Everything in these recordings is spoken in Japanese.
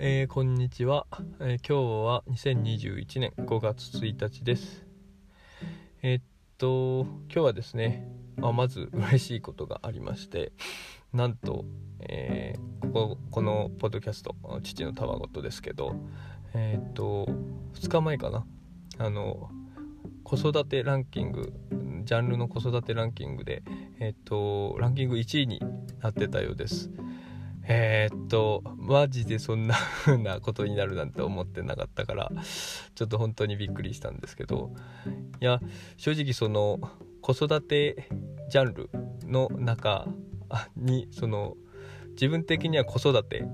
えー、こんにちは、えー、今日は2021年5月1日です。えー、っと今日はですね、まあ、まず嬉しいことがありましてなんと、えこここのポッドキャスト「父のたわごと」ですけどえっと2日前かな。あの子育てランキングジャンルの子育てランキングでえっとランキング1位になってたようです。えー、っとマジでそんな風なことになるなんて思ってなかったからちょっと本当にびっくりしたんですけどいや正直その子育てジャンルの中にその自分的には子育て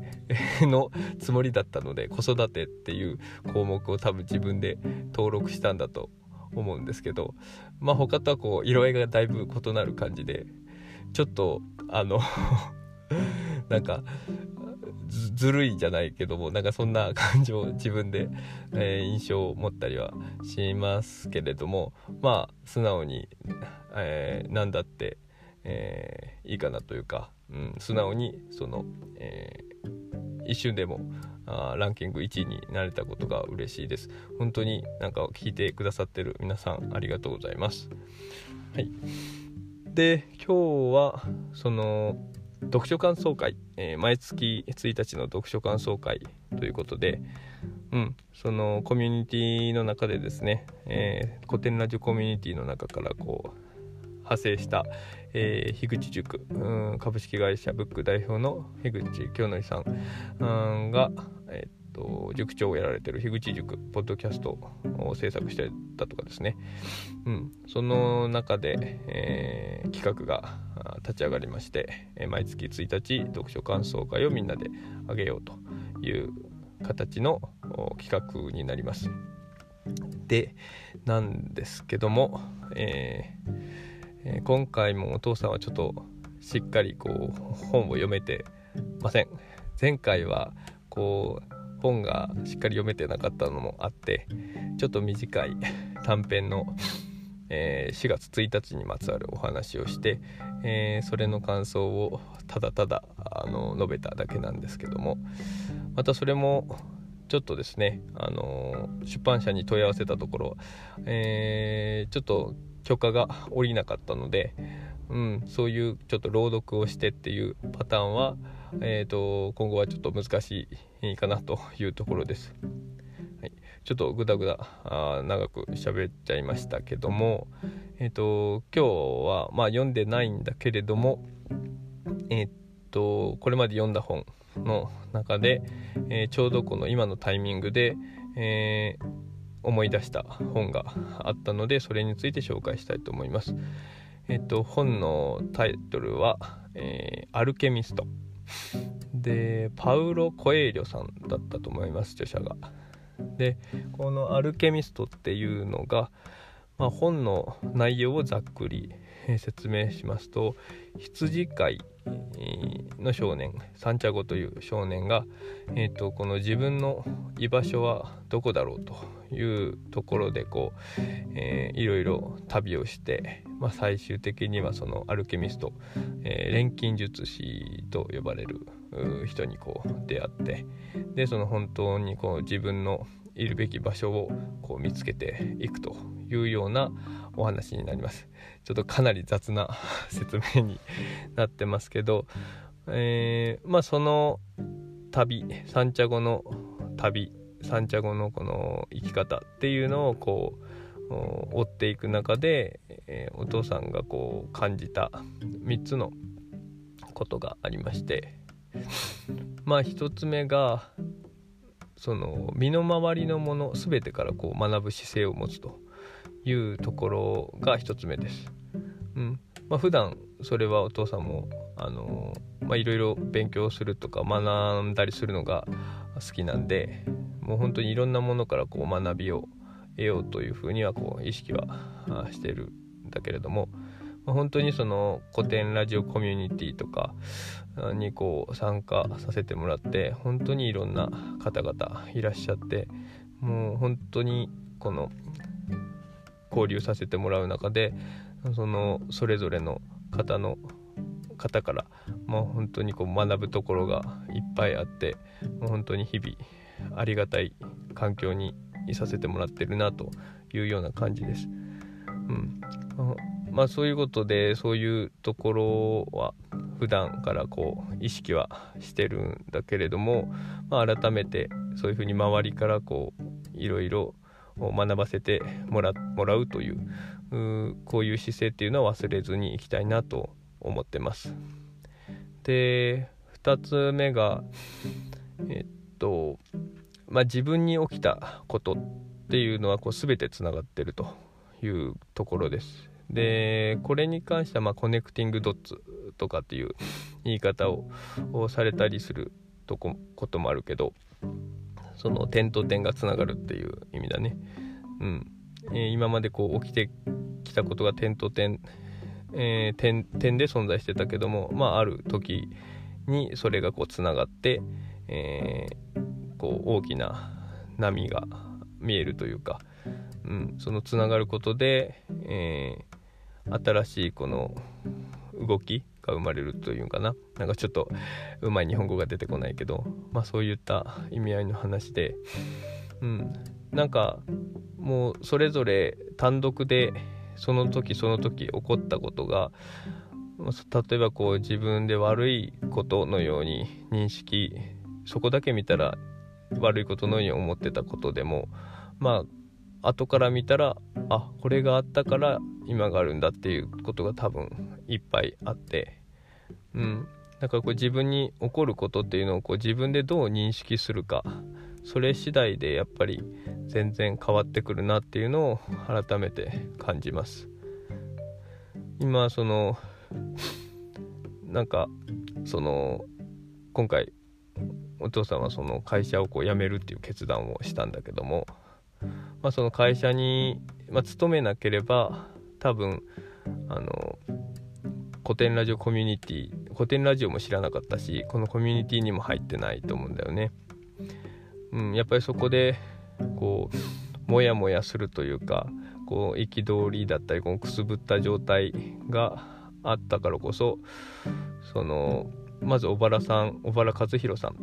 の つもりだったので子育てっていう項目を多分自分で登録したんだと思うんですけどまあ他とはこう色合いがだいぶ異なる感じでちょっとあの なんかずるいじゃないけどもなんかそんな感情 自分で、えー、印象を持ったりはしますけれどもまあ素直に、えー、何だって、えー、いいかなというか、うん、素直にその、えー、一瞬でもあランキング1位になれたことが嬉しいです。本当になんか聞いてくださってる皆さんありがとうございます。はい。で今日はその読書感想会、えー、毎月1日の読書感想会ということで、うん、そのコミュニティの中でですね、えー、古典ラジオコミュニティの中からこう派生した、えー、樋口塾、うん、株式会社ブック代表の樋口京則さん、うん、が、えーと塾長をやられてる樋口塾ポッドキャストを制作してたとかですね、うん、その中で、えー、企画が立ち上がりまして、え毎月1日読書感想会をみんなであげようという形の企画になります。でなんですけども、えー、今回もお父さんはちょっとしっかりこう本を読めてません。前回はこう本がしっかり読めてなかったのもあってちょっと短い短編の、えー、4月1日にまつわるお話をして、えー、それの感想をただただあの述べただけなんですけどもまたそれもちょっとですね、あの出版社に問い合わせたところ、えー、ちょっと許可が下りなかったので、うん、そういうちょっと朗読をしてっていうパターンは、えーと、今後はちょっと難しいかなというところです。はい、ちょっとぐだぐだあ長く喋っちゃいましたけども、えーと、今日は、まあ、読んでないんだけれども、えーと、これまで読んだ本の中で、えー、ちょうどこの今のタイミングで、えー、思い出した本があったのでそれについて紹介したいと思います。えっ、と本のタイトルは、えー、アルケミスト」でパウロ・コエーリョさんだったと思います著者が。でこの「アルケミスト」っていうのが、まあ、本の内容をざっくり説明しますと羊飼いの少年サンチャゴという少年が、えーと、この自分の居場所はどこだろうというところでこう、えー、いろいろ旅をして、まあ、最終的にはそのアルケミスト、えー、錬金術師と呼ばれる人にこう出会ってでその本当にこう自分のいるべき場所をこう見つけていくというようなお話になります。ちょっとかなり雑な 説明になってますけど、えー、まあその旅三茶後の旅三茶後のこの生き方っていうのをこう追っていく中で、えー、お父さんがこう感じた3つのことがありましてまあ1つ目がその身の回りのもの全てからこう学ぶ姿勢を持つというところが1つ目です。うんまあ、普段それはお父さんもあのまあいろいろ勉強するとか学んだりするのが好きなんでもう本当にいろんなものからこう学びを得ようというふうにはこう意識はしてるだけれども、本当にその古典ラジオコミュニティとかにこう参加させてもらって本当にいろんな方々いらっしゃってもう本当にこの交流させてもらう中でそのそれぞれの方の方からもう本当にこう学ぶところがいっぱいあってもう本当に日々ありがたい環境にいさせてもらってるなというような感じです。うんまあそういうことでそういうところは普段からこう意識はしてるんだけれども、まあ、改めてそういうふうに周りからこういろいろ学ばせてもらもらうというこういう姿勢っていうのは忘れずにいきたいなと思ってます。で2つ目がえっとまあ自分に起きたことっていうのはこう全てつながってるというところです。でこれに関してはまあコネクティングドッツとかっていう言い方をされたりするとここともあるけどその点と点がつながるっていう意味だね。うんえー、今までこう起きてきたことが点と点、えー、点点で存在してたけども、まあ、ある時にそれがこうつながって、えー、こう大きな波が見えるというか、うん、そのつながることで、え新しいこの動きが生まれるというかな。なんかちょっとうまい日本語が出てこないけどまあそういった意味合いの話で。うんなんかもうそれぞれ単独でその時その時起こったことが例えばこう自分で悪いことのように認識そこだけ見たら悪いことのように思ってたことでもまあ後から見たらあこれがあったから今があるんだっていうことが多分いっぱいあってうん。だからこう自分に起こることっていうのをこう自分でどう認識するかそれ次第でやっぱり全然変わってくるなっていうのを改めて感じます。今そのなんかその今回お父さんはその会社をこう辞めるっていう決断をしたんだけども、まあ、その会社に、まあ、勤めなければ多分あの古典ラジオコミュニティ古典ラジオも知らなかったしこのコミュニティにも入ってないと思うんだよね。うん、やっぱりそこでこうモヤモヤするというかこう憤りだったりこのくすぶった状態があったからこそそのまず小原さん小原和弘さんっ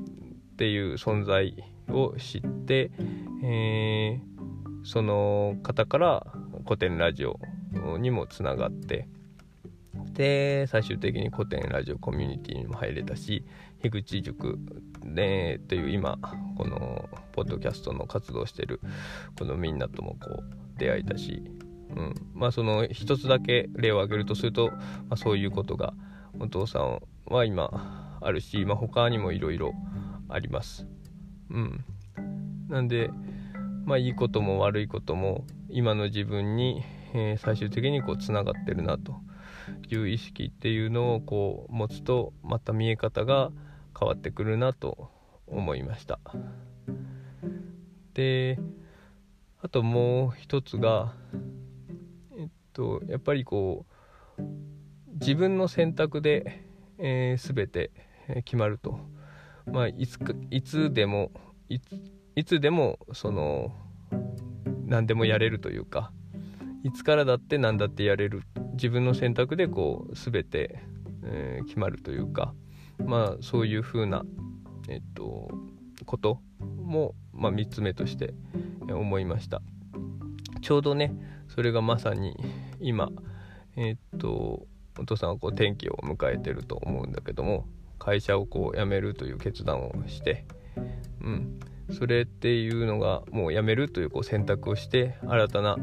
ていう存在を知って、えー、その方から古典ラジオにもつながってで最終的に古典ラジオコミュニティにも入れたし樋口塾でという今このポッドキャストの活動してるこのみんなともこう出会えたし、うん、まあその一つだけ例を挙げるとすると、まあ、そういうことがお父さんは今あるし、まあ、他にもいろいろあります。うん、なんでまあいいことも悪いことも今の自分にえ、最終的にこうつながってるなという意識っていうのをこう持つとまた見え方が変わってくるなと思いました。であともう一つがえっとやっぱりこう自分の選択で、えー、全て決まると。まあいつかいつでもいついつでもその何でもやれるというかいつからだって何だってやれる。自分の選択でこう全て、えー、決まるというかまあそういう風なえっとことも、まあ、3つ目として思いました。ちょうどねそれがまさに今えっとお父さんはこう転機を迎えてると思うんだけども会社をこう辞めるという決断をしてうん。それっていうのがもう辞めるというこう選択をして新たな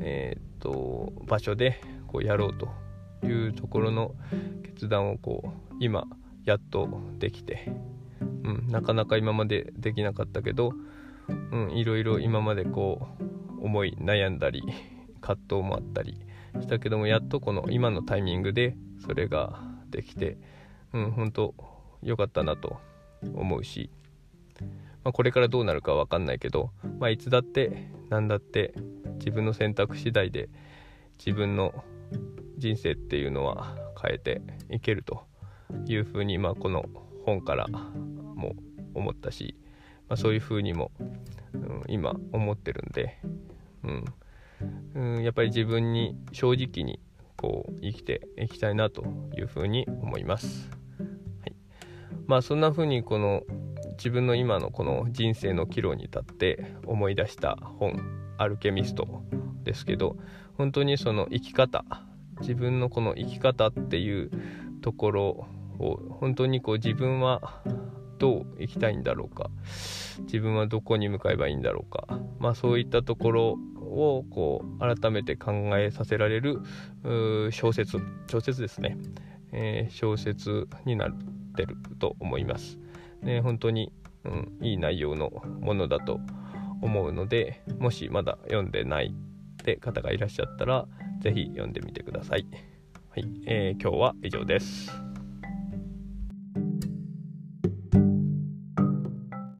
えー、と場所でこうやろうというところの決断をこう今やっとできて、うん、なかなか今までできなかったけど、うん、いろいろ今までこう思い悩んだり葛藤もあったりしたけどもやっとこの今のタイミングでそれができて、うん、本当良かったなと思うし、まあ、これからどうなるかは分かんないけど、まあ、いつだって何だって自分の選択次第で自分の人生っていうのは変えていけるというふうに、まあ、この本からも思ったし、まあ、そういうふうにも、うん、今思ってるんで、うん、うん、やっぱり自分に正直にこう生きていきたいなというふうに思います。はい、まあそんな風にこの自分の今のこの人生の岐路に立って思い出した本「アルケミスト」ですけど本当にその生き方自分のこの生き方っていうところを本当にこう自分はどう生きたいんだろうか自分はどこに向かえばいいんだろうかまあそういったところをこう改めて考えさせられる小説小説ですね、えー、小説になってると思います。ね、本当に、うん、いい内容のものだと思うのでもしまだ読んでないって方がいらっしゃったら是非読んでみてください。はい、えー、今日は以上です。